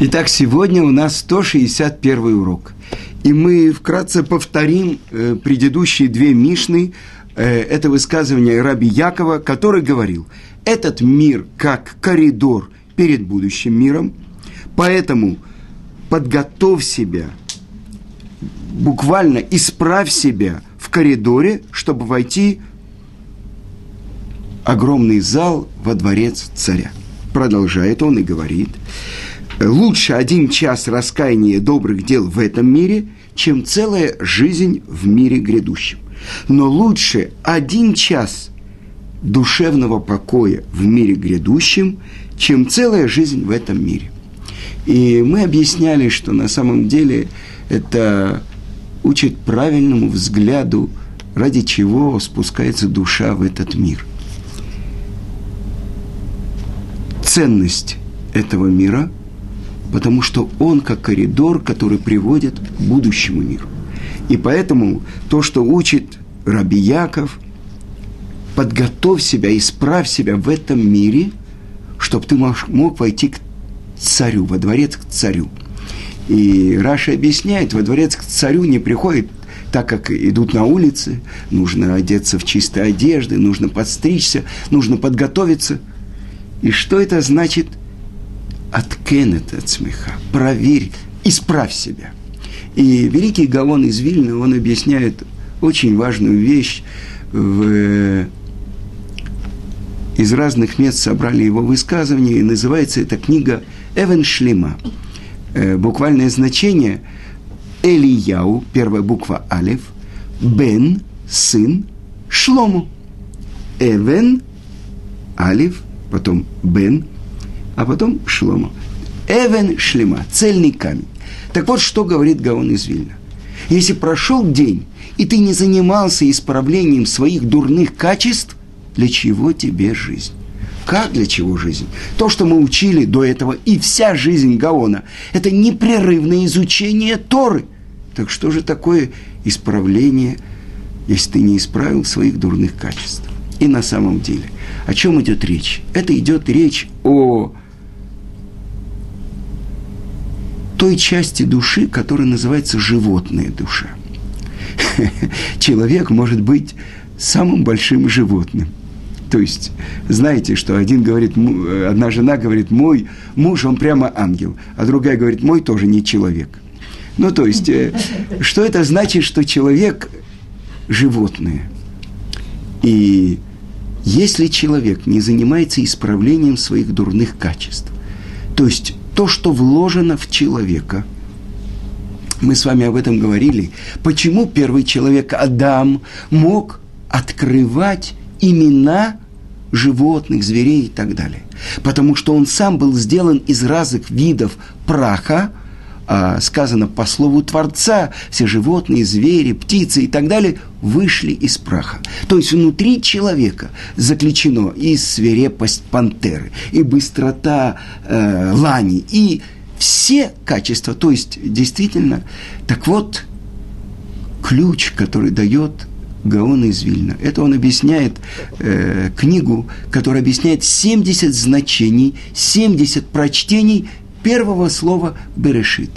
Итак, сегодня у нас 161 урок. И мы вкратце повторим э, предыдущие две Мишны. Э, это высказывание Раби Якова, который говорил, этот мир как коридор перед будущим миром, поэтому подготовь себя, буквально исправь себя в коридоре, чтобы войти огромный зал во дворец царя. Продолжает он и говорит – лучше один час раскаяния добрых дел в этом мире, чем целая жизнь в мире грядущем. Но лучше один час душевного покоя в мире грядущем, чем целая жизнь в этом мире. И мы объясняли, что на самом деле это учит правильному взгляду, ради чего спускается душа в этот мир. Ценность этого мира – потому что он как коридор, который приводит к будущему миру. И поэтому то, что учит Раби Яков, подготовь себя, исправь себя в этом мире, чтобы ты мог, войти к царю, во дворец к царю. И Раша объясняет, во дворец к царю не приходит так как идут на улице, нужно одеться в чистые одежды, нужно подстричься, нужно подготовиться. И что это значит – откен это от смеха, проверь, исправь себя. И великий Гаон из Вильна, он объясняет очень важную вещь. В, из разных мест собрали его высказывания, и называется эта книга «Эвен Шлема». Э, буквальное значение Элияу, первая буква Алев, Бен, сын, Шлому. Эвен, Алев, потом Бен – а потом Шлома. Эвен Шлема, цельный камень. Так вот, что говорит Гаон из Вильна. Если прошел день, и ты не занимался исправлением своих дурных качеств, для чего тебе жизнь? Как для чего жизнь? То, что мы учили до этого, и вся жизнь Гаона, это непрерывное изучение Торы. Так что же такое исправление, если ты не исправил своих дурных качеств? И на самом деле, о чем идет речь? Это идет речь о той части души, которая называется животная душа. Человек может быть самым большим животным. То есть, знаете, что один говорит, одна жена говорит, мой муж, он прямо ангел, а другая говорит, мой тоже не человек. Ну, то есть, э, что это значит, что человек животное? И если человек не занимается исправлением своих дурных качеств, то есть то, что вложено в человека. Мы с вами об этом говорили. Почему первый человек, Адам, мог открывать имена животных, зверей и так далее? Потому что он сам был сделан из разных видов праха, а, сказано по слову Творца, все животные, звери, птицы и так далее вышли из праха. То есть внутри человека заключено и свирепость пантеры, и быстрота э, лани, и все качества. То есть действительно, так вот, ключ, который дает Гаон из Вильна. Это он объясняет э, книгу, которая объясняет 70 значений, 70 прочтений первого слова «берешит».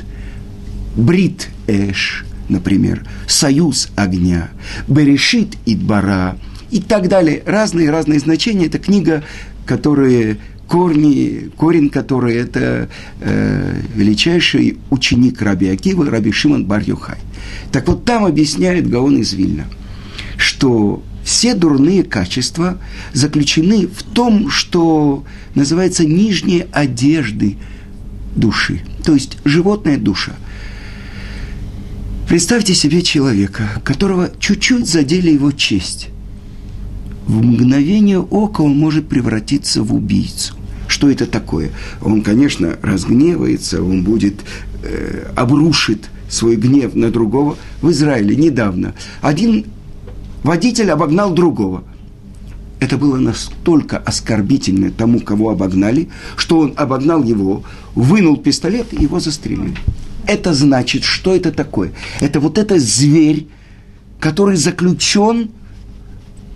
Брит Эш, например, союз огня, Берешит Идбара и так далее. Разные-разные значения. Это книга, которые корни, корень которой это э, величайший ученик Раби Акива, Раби Шимон бар -Юхай. Так вот там объясняет Гаон из Вильна, что все дурные качества заключены в том, что называется нижние одежды души, то есть животная душа. Представьте себе человека, которого чуть-чуть задели его честь. В мгновение ока он может превратиться в убийцу. Что это такое? Он, конечно, разгневается, он будет, э, обрушит свой гнев на другого. В Израиле недавно один водитель обогнал другого – это было настолько оскорбительно тому, кого обогнали, что он обогнал его, вынул пистолет и его застрелили. Это значит, что это такое? Это вот этот зверь, который заключен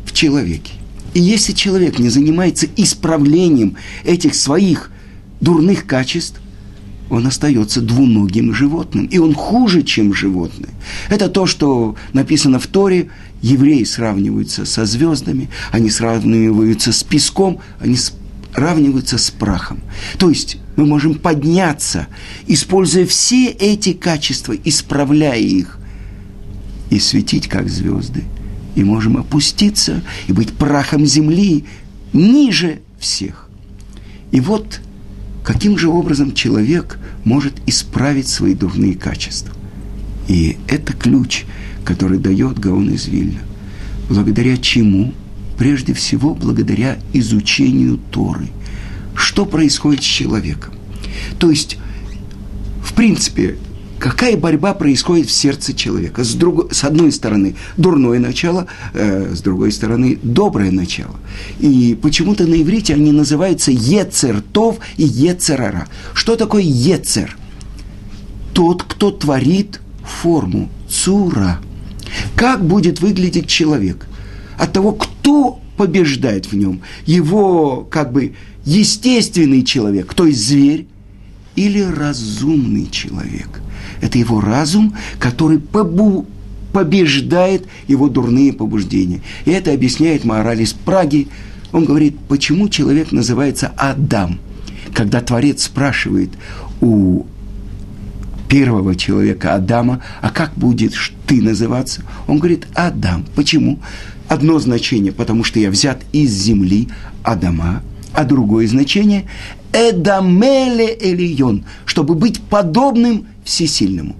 в человеке. И если человек не занимается исправлением этих своих дурных качеств, он остается двуногим животным, и он хуже, чем животное. Это то, что написано в Торе, евреи сравниваются со звездами, они сравниваются с песком, они сравниваются с прахом. То есть мы можем подняться, используя все эти качества, исправляя их, и светить, как звезды. И можем опуститься и быть прахом земли ниже всех. И вот каким же образом человек может исправить свои дурные качества. И это ключ, который дает Гаон из Вильна. Благодаря чему? Прежде всего, благодаря изучению Торы. Что происходит с человеком? То есть, в принципе, какая борьба происходит в сердце человека. С, друг, с одной стороны, дурное начало, э, с другой стороны, доброе начало. И почему-то на иврите они называются Ецертов и Ецерара. Что такое Ецер? Тот, кто творит форму, цура. Как будет выглядеть человек? От того, кто побеждает в нем. Его, как бы, естественный человек, то есть зверь, или разумный человек. Это его разум, который побу побеждает его дурные побуждения. И это объясняет мораль из Праги. Он говорит, почему человек называется Адам. Когда Творец спрашивает у первого человека Адама, а как будешь ты называться? Он говорит, Адам. Почему? Одно значение, потому что я взят из земли Адама, а другое значение – Эдамеле Элион, чтобы быть подобным всесильному.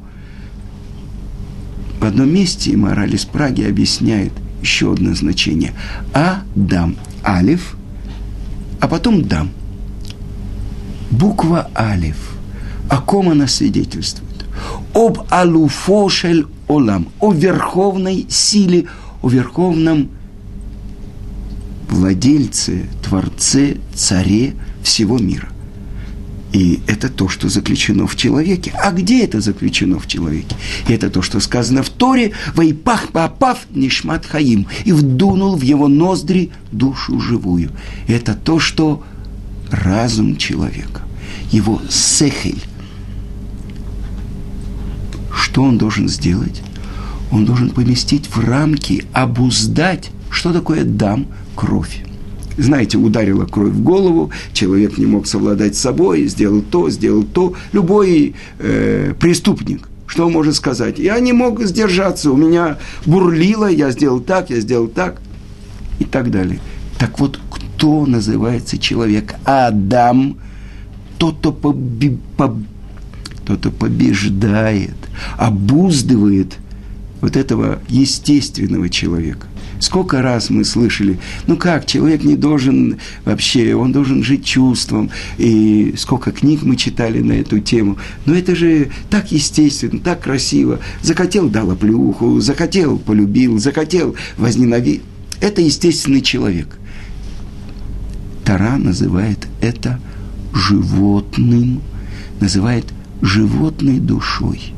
В одном месте мораль из Праги объясняет еще одно значение. Адам, алиф, а потом дам. Буква алиф. О ком она свидетельствует? Об алуфошель олам, о верховной силе, о верховном владельце, творце, царе всего мира. И это то, что заключено в человеке. А где это заключено в человеке? И это то, что сказано в Торе, «Вайпах папав нишмат хаим» и вдунул в его ноздри душу живую. Это то, что разум человека, его сехель. Что он должен сделать? Он должен поместить в рамки, обуздать, что такое дам, кровь знаете, ударила кровь в голову, человек не мог совладать с собой, сделал то, сделал то. Любой э, преступник, что может сказать? Я не мог сдержаться, у меня бурлило, я сделал так, я сделал так и так далее. Так вот, кто называется человек? Адам, тот, кто, поби, по, тот, кто побеждает, обуздывает вот этого естественного человека. Сколько раз мы слышали, ну как, человек не должен вообще, он должен жить чувством, и сколько книг мы читали на эту тему. Но это же так естественно, так красиво. Захотел, дал оплюху, захотел, полюбил, захотел, возненавидел. Это естественный человек. Тара называет это животным, называет животной душой –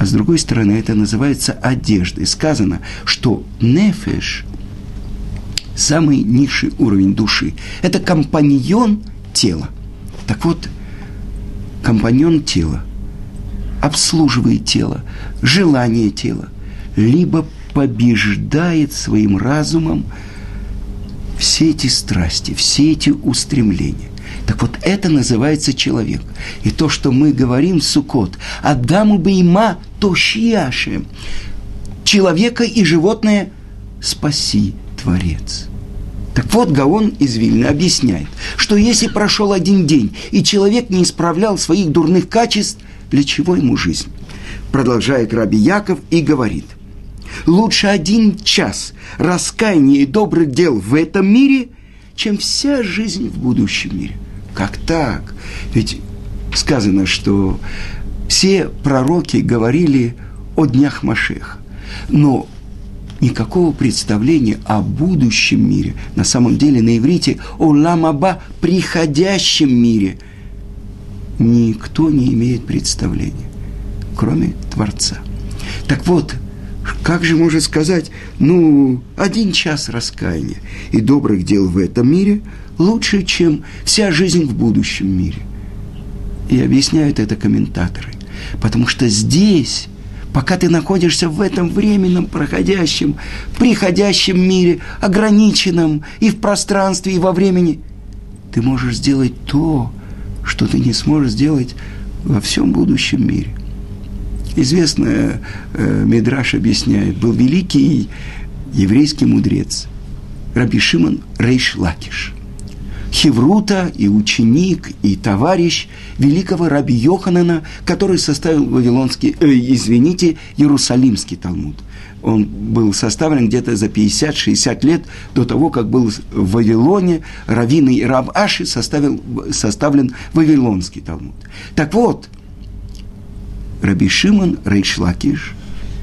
а с другой стороны это называется одеждой. Сказано, что нефеш, самый низший уровень души, это компаньон тела. Так вот, компаньон тела обслуживает тело, желание тела, либо побеждает своим разумом все эти страсти, все эти устремления. Так вот, это называется человек. И то, что мы говорим, Сукот, Адаму Бейма Тошиаши, человека и животное спаси, Творец. Так вот, Гаон из Вильны объясняет, что если прошел один день, и человек не исправлял своих дурных качеств, для чего ему жизнь? Продолжает Раби Яков и говорит, лучше один час раскаяния и добрых дел в этом мире, чем вся жизнь в будущем мире – как так? Ведь сказано, что все пророки говорили о днях Машеха. Но никакого представления о будущем мире, на самом деле на иврите о ламаба, приходящем мире, никто не имеет представления, кроме Творца. Так вот, как же можно сказать, ну, один час раскаяния и добрых дел в этом мире лучше, чем вся жизнь в будущем мире. И объясняют это комментаторы. Потому что здесь, пока ты находишься в этом временном, проходящем, приходящем мире, ограниченном и в пространстве, и во времени, ты можешь сделать то, что ты не сможешь сделать во всем будущем мире. Известно, э, Медраш объясняет, был великий еврейский мудрец Раби Шимон Рейш Лакиш – Хеврута и ученик, и товарищ великого раби Йоханана, который составил вавилонский, э, извините, Иерусалимский Талмуд. Он был составлен где-то за 50-60 лет до того, как был в Вавилоне Равины и Раб Аши составил, составлен Вавилонский Талмуд. Так вот, Раби Шимон Рейшлакиш –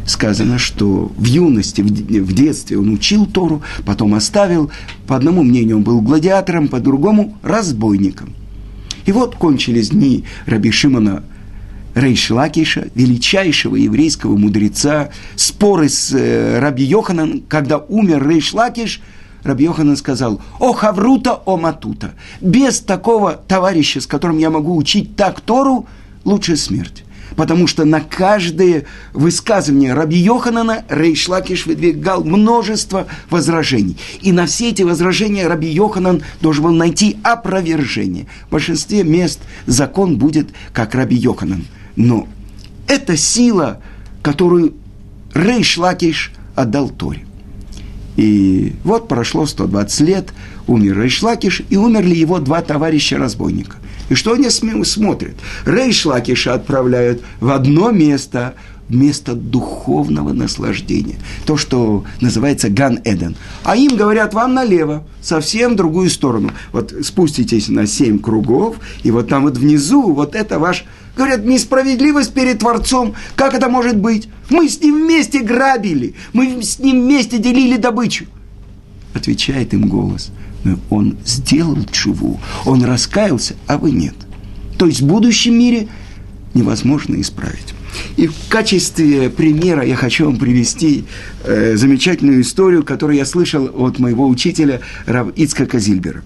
сказано, что в юности, в детстве он учил Тору, потом оставил. По одному мнению он был гладиатором, по другому – разбойником. И вот кончились дни Раби Шимона Рейшлакиша, величайшего еврейского мудреца, споры с э, Раби Йоханом, когда умер Рейшлакиш, Раби Йоханан сказал, «О Хаврута, о Матута! Без такого товарища, с которым я могу учить так Тору, лучше смерть» потому что на каждое высказывание Раби Йоханана Рейш Лакиш выдвигал множество возражений. И на все эти возражения Раби Йоханан должен был найти опровержение. В большинстве мест закон будет как Раби Йоханан. Но это сила, которую Рейш Лакиш отдал Торе. И вот прошло 120 лет, умер Рейшлакиш, и умерли его два товарища-разбойника. И что они смотрят? Рейшлакиша отправляют в одно место, место духовного наслаждения. То, что называется Ган-Эден. А им говорят, вам налево, совсем другую сторону. Вот спуститесь на семь кругов, и вот там вот внизу, вот это ваш... Говорят, несправедливость перед Творцом. Как это может быть? Мы с ним вместе грабили, мы с ним вместе делили добычу. Отвечает им голос – он сделал чуву, он раскаялся, а вы нет. То есть в будущем мире невозможно исправить. И в качестве примера я хочу вам привести э, замечательную историю, которую я слышал от моего учителя Рав Ицка Зильбера.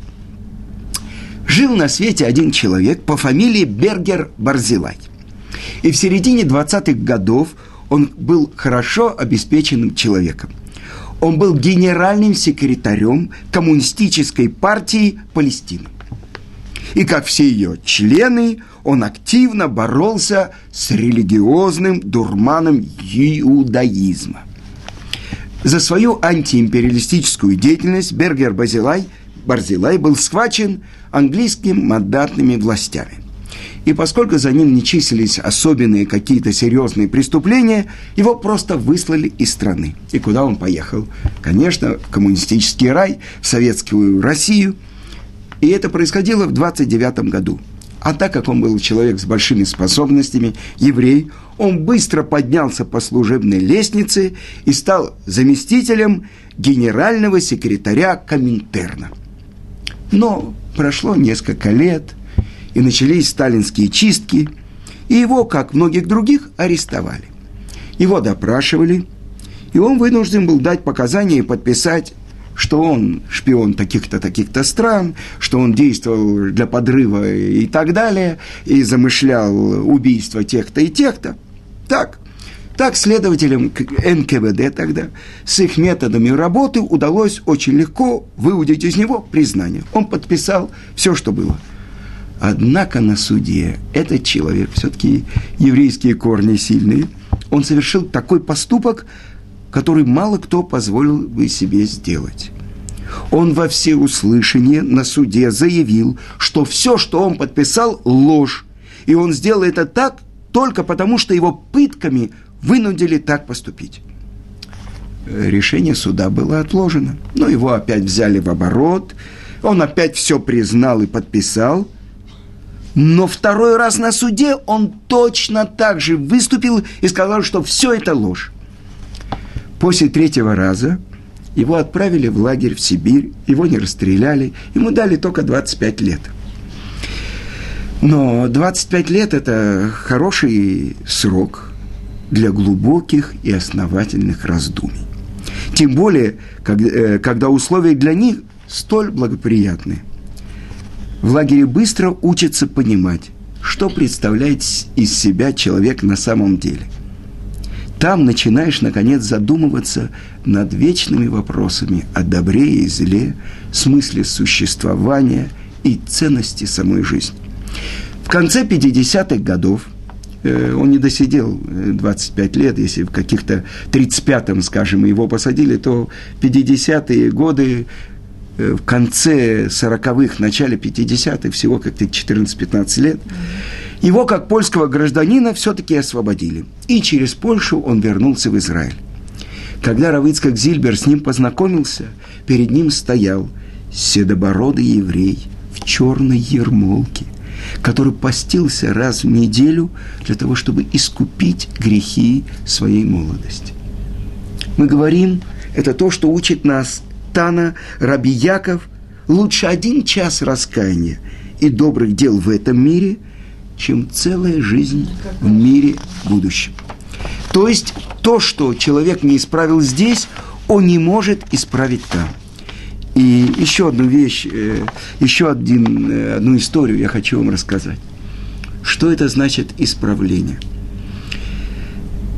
Жил на свете один человек по фамилии Бергер Барзилай. И в середине 20-х годов он был хорошо обеспеченным человеком. Он был генеральным секретарем Коммунистической партии Палестины. И как все ее члены, он активно боролся с религиозным дурманом иудаизма. За свою антиимпериалистическую деятельность Бергер Базилай, Барзилай был схвачен английскими мандатными властями. И поскольку за ним не числились особенные какие-то серьезные преступления, его просто выслали из страны. И куда он поехал? Конечно, в коммунистический рай, в советскую Россию. И это происходило в 29 году. А так как он был человек с большими способностями, еврей, он быстро поднялся по служебной лестнице и стал заместителем генерального секретаря Коминтерна. Но прошло несколько лет – и начались сталинские чистки, и его, как многих других, арестовали. Его допрашивали, и он вынужден был дать показания и подписать, что он шпион таких-то, таких-то стран, что он действовал для подрыва и так далее, и замышлял убийство тех-то и тех-то. Так, так следователям НКВД тогда с их методами работы удалось очень легко выудить из него признание. Он подписал все, что было – Однако на суде этот человек, все-таки еврейские корни сильные, он совершил такой поступок, который мало кто позволил бы себе сделать. Он во всеуслышание на суде заявил, что все, что он подписал, ложь. И он сделал это так только потому, что его пытками вынудили так поступить. Решение суда было отложено, но его опять взяли в оборот, он опять все признал и подписал – но второй раз на суде он точно так же выступил и сказал, что все это ложь. После третьего раза его отправили в лагерь в Сибирь, его не расстреляли, ему дали только 25 лет. Но 25 лет – это хороший срок для глубоких и основательных раздумий. Тем более, э, когда условия для них столь благоприятные – в лагере быстро учатся понимать, что представляет из себя человек на самом деле. Там начинаешь, наконец, задумываться над вечными вопросами о добре и зле, смысле существования и ценности самой жизни. В конце 50-х годов э, он не досидел 25 лет, если в каких-то 35-м, скажем, его посадили, то 50-е годы Э, в конце 40-х, начале 50-х, всего как-то 14-15 лет, его как польского гражданина все-таки освободили. И через Польшу он вернулся в Израиль. Когда Равицкак Зильбер с ним познакомился, перед ним стоял седобородый еврей в черной ермолке, который постился раз в неделю для того, чтобы искупить грехи своей молодости. Мы говорим, это то, что учит нас Тана, Раби Яков, лучше один час раскаяния и добрых дел в этом мире, чем целая жизнь в мире будущем. То есть то, что человек не исправил здесь, он не может исправить там. И еще одну вещь, э, еще один, э, одну историю я хочу вам рассказать. Что это значит исправление?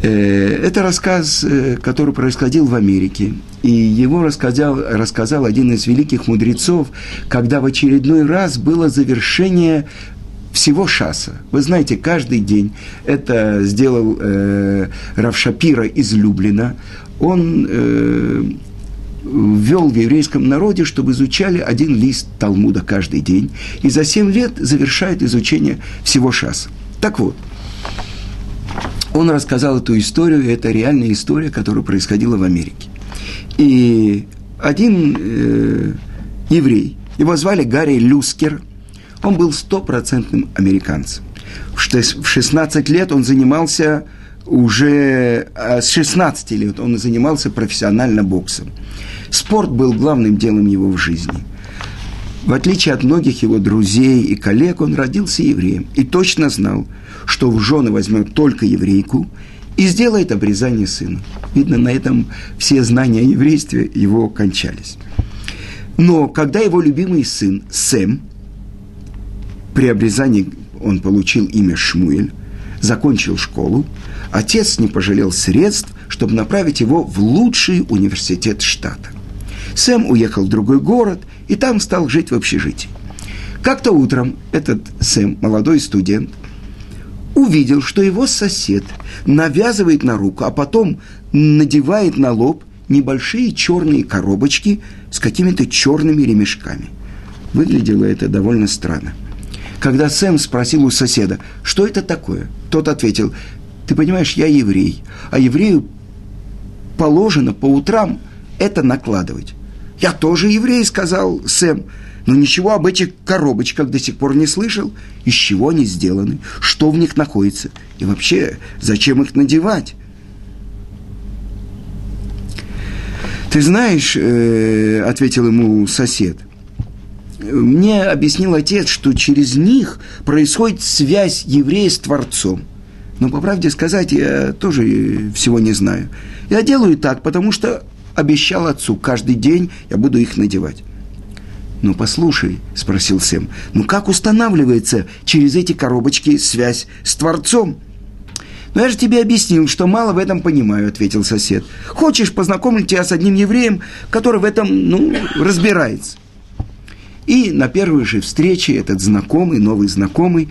Э, это рассказ, который происходил в Америке. И его рассказал, рассказал один из великих мудрецов, когда в очередной раз было завершение всего шаса. Вы знаете, каждый день это сделал э, Равшапира из Люблина. Он э, ввел в еврейском народе, чтобы изучали один лист Талмуда каждый день. И за семь лет завершает изучение всего шаса. Так вот, он рассказал эту историю, это реальная история, которая происходила в Америке. И один э, еврей, его звали Гарри Люскер, он был стопроцентным американцем. В 16 лет он занимался уже, а с 16 лет он занимался профессионально боксом. Спорт был главным делом его в жизни. В отличие от многих его друзей и коллег, он родился евреем и точно знал, что в жены возьмет только еврейку – и сделает обрезание сына. Видно, на этом все знания о еврействе его кончались. Но когда его любимый сын Сэм, при обрезании он получил имя Шмуэль, закончил школу, отец не пожалел средств, чтобы направить его в лучший университет штата. Сэм уехал в другой город и там стал жить в общежитии. Как-то утром этот Сэм, молодой студент, увидел, что его сосед навязывает на руку, а потом надевает на лоб небольшие черные коробочки с какими-то черными ремешками. Выглядело это довольно странно. Когда Сэм спросил у соседа, что это такое, тот ответил, ты понимаешь, я еврей, а еврею положено по утрам это накладывать. Я тоже еврей, сказал Сэм но ничего об этих коробочках до сих пор не слышал. Из чего они сделаны, что в них находится, и вообще, зачем их надевать? Ты знаешь, э, ответил ему сосед, мне объяснил отец, что через них происходит связь еврея с Творцом. Но, по правде сказать, я тоже всего не знаю. Я делаю так, потому что обещал отцу, каждый день я буду их надевать. «Ну, послушай», – спросил Сэм, – «ну как устанавливается через эти коробочки связь с Творцом?» «Ну, я же тебе объяснил, что мало в этом понимаю», – ответил сосед. «Хочешь познакомить тебя с одним евреем, который в этом, ну, разбирается?» И на первой же встрече этот знакомый, новый знакомый,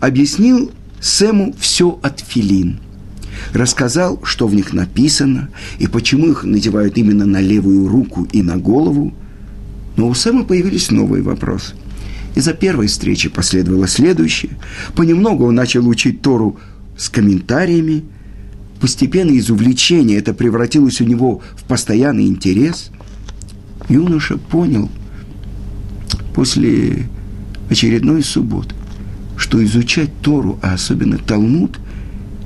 объяснил Сэму все от филин. Рассказал, что в них написано, и почему их надевают именно на левую руку и на голову – но у Сэма появились новые вопросы. Из-за первой встречи последовало следующее. Понемногу он начал учить Тору с комментариями. Постепенно из увлечения это превратилось у него в постоянный интерес. Юноша понял после очередной субботы, что изучать Тору, а особенно Талмуд,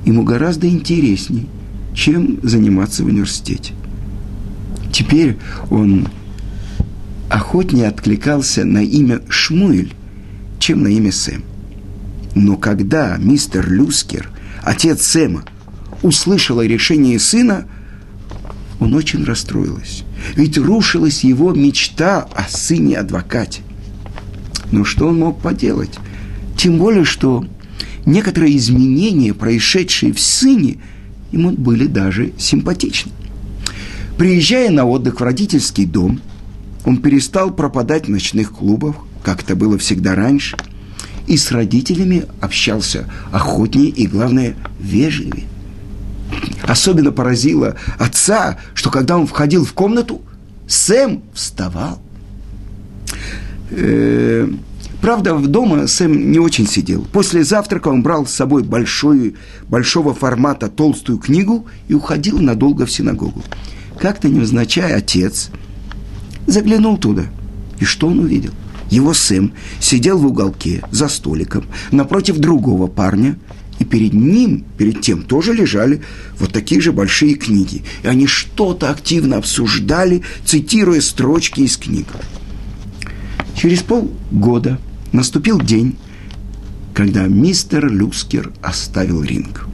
ему гораздо интереснее, чем заниматься в университете. Теперь он охотнее откликался на имя Шмуэль, чем на имя Сэм. Но когда мистер Люскер, отец Сэма, услышал о решении сына, он очень расстроился. Ведь рушилась его мечта о сыне-адвокате. Но что он мог поделать? Тем более, что некоторые изменения, происшедшие в сыне, ему были даже симпатичны. Приезжая на отдых в родительский дом, он перестал пропадать в ночных клубах, как это было всегда раньше, и с родителями общался охотнее и, главное, вежливее. Особенно поразило отца, что когда он входил в комнату, Сэм вставал. Э, правда, дома Сэм не очень сидел. После завтрака он брал с собой большой, большого формата толстую книгу и уходил надолго в синагогу. Как-то невзначай отец заглянул туда. И что он увидел? Его Сэм сидел в уголке за столиком напротив другого парня, и перед ним, перед тем тоже лежали вот такие же большие книги. И они что-то активно обсуждали, цитируя строчки из книг. Через полгода наступил день, когда мистер Люскер оставил ринг.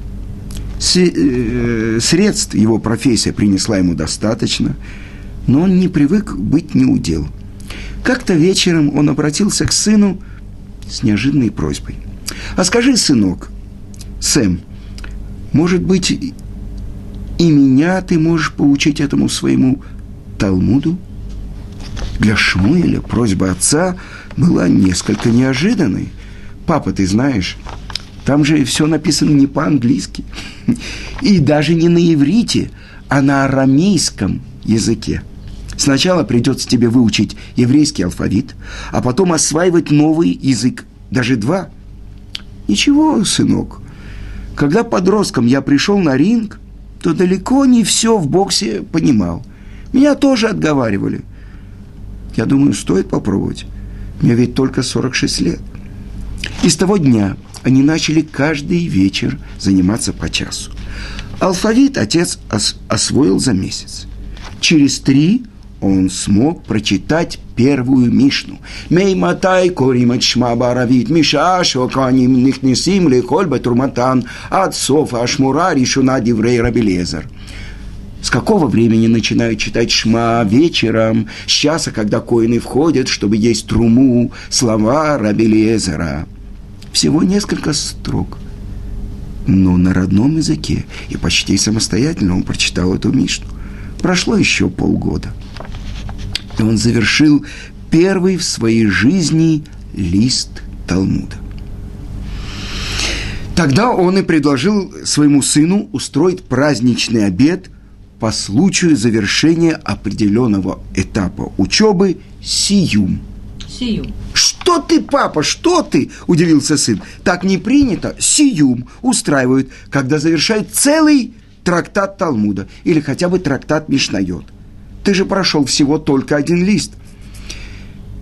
Э, средств его профессия принесла ему достаточно, но он не привык быть неудел. Как-то вечером он обратился к сыну с неожиданной просьбой. «А скажи, сынок, Сэм, может быть, и меня ты можешь поучить этому своему Талмуду?» Для Шмуэля просьба отца была несколько неожиданной. «Папа, ты знаешь, там же все написано не по-английски, и даже не на иврите, а на арамейском языке. Сначала придется тебе выучить еврейский алфавит, а потом осваивать новый язык, даже два. Ничего, сынок, когда подростком я пришел на ринг, то далеко не все в боксе понимал. Меня тоже отговаривали. Я думаю, стоит попробовать. Мне ведь только 46 лет. И с того дня они начали каждый вечер заниматься по часу. Алфавит отец ос- освоил за месяц. Через три он смог прочитать первую Мишну. «Мей матай корим шма баравит, миша шоканим нихнесим лихоль батурматан, от софа ашмура решуна диврей рабелезер». С какого времени начинают читать шма вечером, с часа, когда коины входят, чтобы есть труму, слова Рабелезера. Всего несколько строк. Но на родном языке и почти самостоятельно он прочитал эту Мишну. Прошло еще полгода. И он завершил первый в своей жизни лист Талмуда. Тогда он и предложил своему сыну устроить праздничный обед по случаю завершения определенного этапа учебы «Сиюм». Сиюм. «Что ты, папа, что ты?» – удивился сын. «Так не принято. Сиюм устраивают, когда завершают целый трактат Талмуда или хотя бы трактат Мишнайот. Ты же прошел всего только один лист».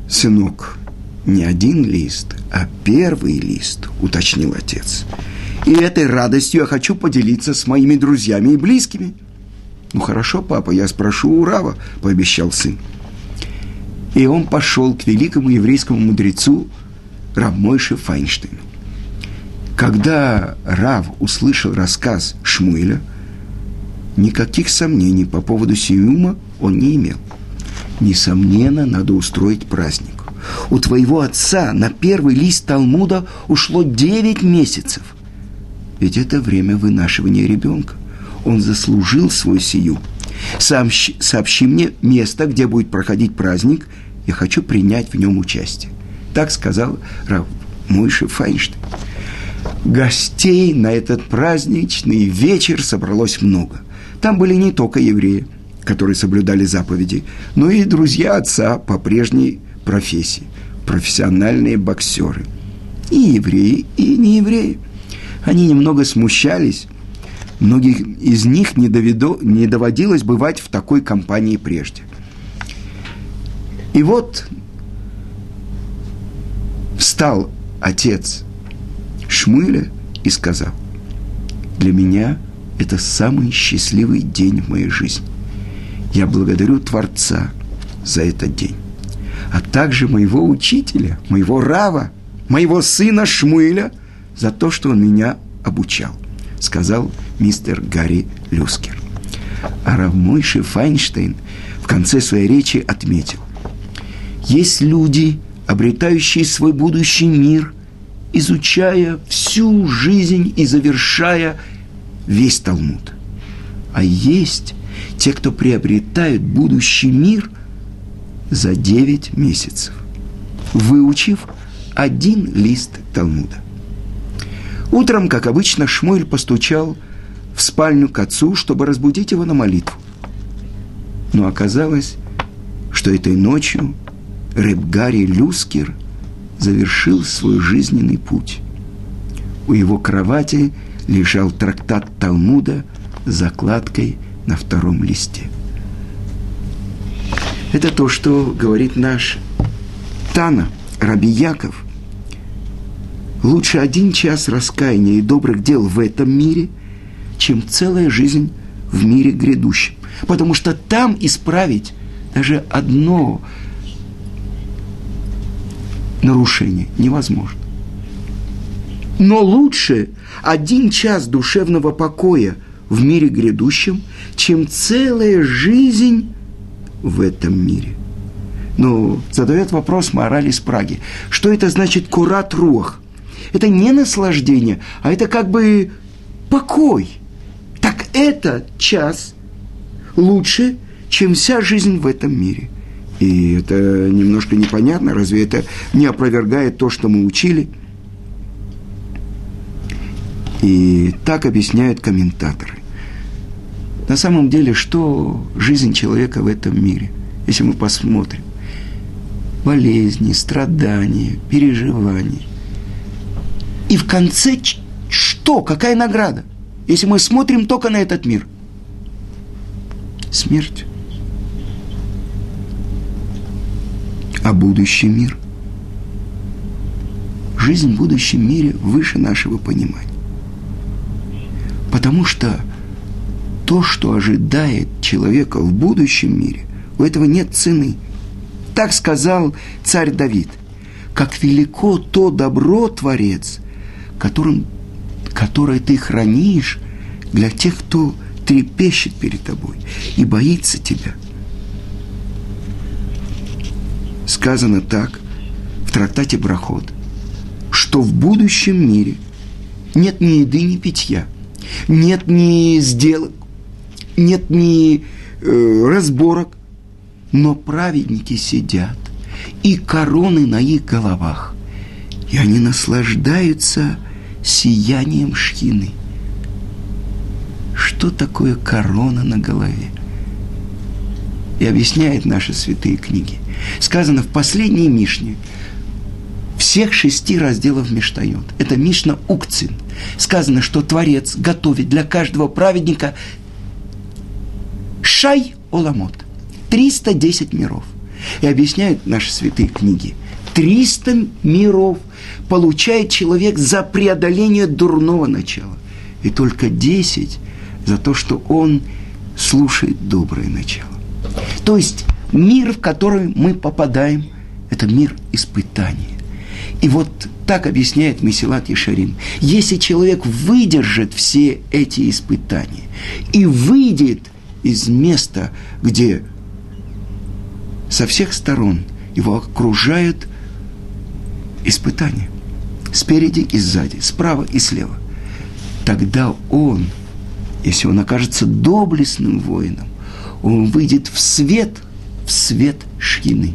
«Сынок, не один лист, а первый лист», – уточнил отец. «И этой радостью я хочу поделиться с моими друзьями и близкими». «Ну хорошо, папа, я спрошу у Рава», – пообещал сын. И он пошел к великому еврейскому мудрецу Равмойше Файнштейну. Когда Рав услышал рассказ Шмуэля, никаких сомнений по поводу Сиюма он не имел. Несомненно, надо устроить праздник. У твоего отца на первый лист Талмуда ушло 9 месяцев. Ведь это время вынашивания ребенка. Он заслужил свой сию. Сообщи, сообщи мне место, где будет проходить праздник, я хочу принять в нем участие. Так сказал Рав Мойши Файнштейн. Гостей на этот праздничный вечер собралось много. Там были не только евреи, которые соблюдали заповеди, но и друзья отца по прежней профессии, профессиональные боксеры. И евреи, и не евреи. Они немного смущались, Многих из них не, доведо, не доводилось бывать в такой компании прежде. И вот встал отец Шмыля и сказал, для меня это самый счастливый день в моей жизни. Я благодарю Творца за этот день, а также моего учителя, моего Рава, моего сына Шмыля за то, что он меня обучал сказал мистер Гарри Люскер. А Равмойши Файнштейн в конце своей речи отметил, есть люди, обретающие свой будущий мир изучая всю жизнь и завершая весь Талмуд. А есть те, кто приобретают будущий мир за 9 месяцев, выучив один лист Талмуда. Утром, как обычно, Шмуэль постучал в спальню к отцу, чтобы разбудить его на молитву. Но оказалось, что этой ночью Ребгари Люскер завершил свой жизненный путь. У его кровати лежал трактат Талмуда с закладкой на втором листе. Это то, что говорит наш Тана, Раби Яков. Лучше один час раскаяния и добрых дел в этом мире, чем целая жизнь в мире грядущем. Потому что там исправить даже одно нарушение невозможно. Но лучше один час душевного покоя в мире грядущем, чем целая жизнь в этом мире. Но задает вопрос мораль из Праги. Что это значит курат рух? Это не наслаждение, а это как бы покой. Так это час лучше, чем вся жизнь в этом мире. И это немножко непонятно, разве это не опровергает то, что мы учили? И так объясняют комментаторы. На самом деле, что жизнь человека в этом мире, если мы посмотрим? Болезни, страдания, переживания. И в конце что? Какая награда? Если мы смотрим только на этот мир. Смерть. а будущий мир. Жизнь в будущем мире выше нашего понимания. Потому что то, что ожидает человека в будущем мире, у этого нет цены. Так сказал царь Давид. Как велико то добро, Творец, которым, которое ты хранишь для тех, кто трепещет перед тобой и боится тебя – сказано так в трактате Брахот, что в будущем мире нет ни еды, ни питья, нет ни сделок, нет ни э, разборок, но праведники сидят, и короны на их головах, и они наслаждаются сиянием шхины. Что такое корона на голове? И объясняет наши святые книги сказано в последней Мишне, всех шести разделов Миштает. Это Мишна Укцин. Сказано, что Творец готовит для каждого праведника шай оламот. 310 миров. И объясняют наши святые книги. 300 миров получает человек за преодоление дурного начала. И только 10 за то, что он слушает доброе начало. То есть мир, в который мы попадаем, это мир испытания. И вот так объясняет Месилат Ешарим. Если человек выдержит все эти испытания и выйдет из места, где со всех сторон его окружают испытания, спереди и сзади, справа и слева, тогда он, если он окажется доблестным воином, он выйдет в свет – свет шхины.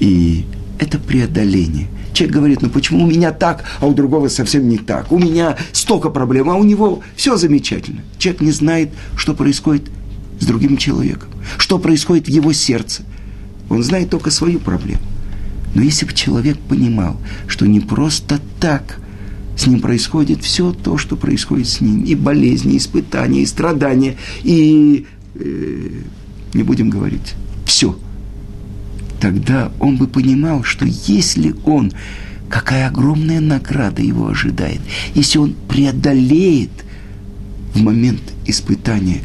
И это преодоление. Человек говорит, ну почему у меня так, а у другого совсем не так? У меня столько проблем, а у него все замечательно. Человек не знает, что происходит с другим человеком, что происходит в его сердце. Он знает только свою проблему. Но если бы человек понимал, что не просто так с ним происходит все то, что происходит с ним, и болезни, и испытания, и страдания, и э, не будем говорить все. Тогда он бы понимал, что если он, какая огромная награда его ожидает, если он преодолеет в момент испытания,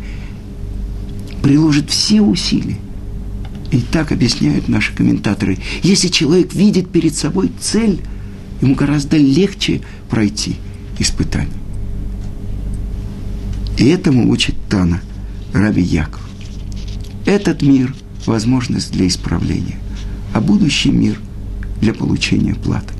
приложит все усилия. И так объясняют наши комментаторы. Если человек видит перед собой цель, ему гораздо легче пройти испытание. И этому учит Тана, Раби Яков. Этот мир – возможность для исправления, а будущий мир для получения платы.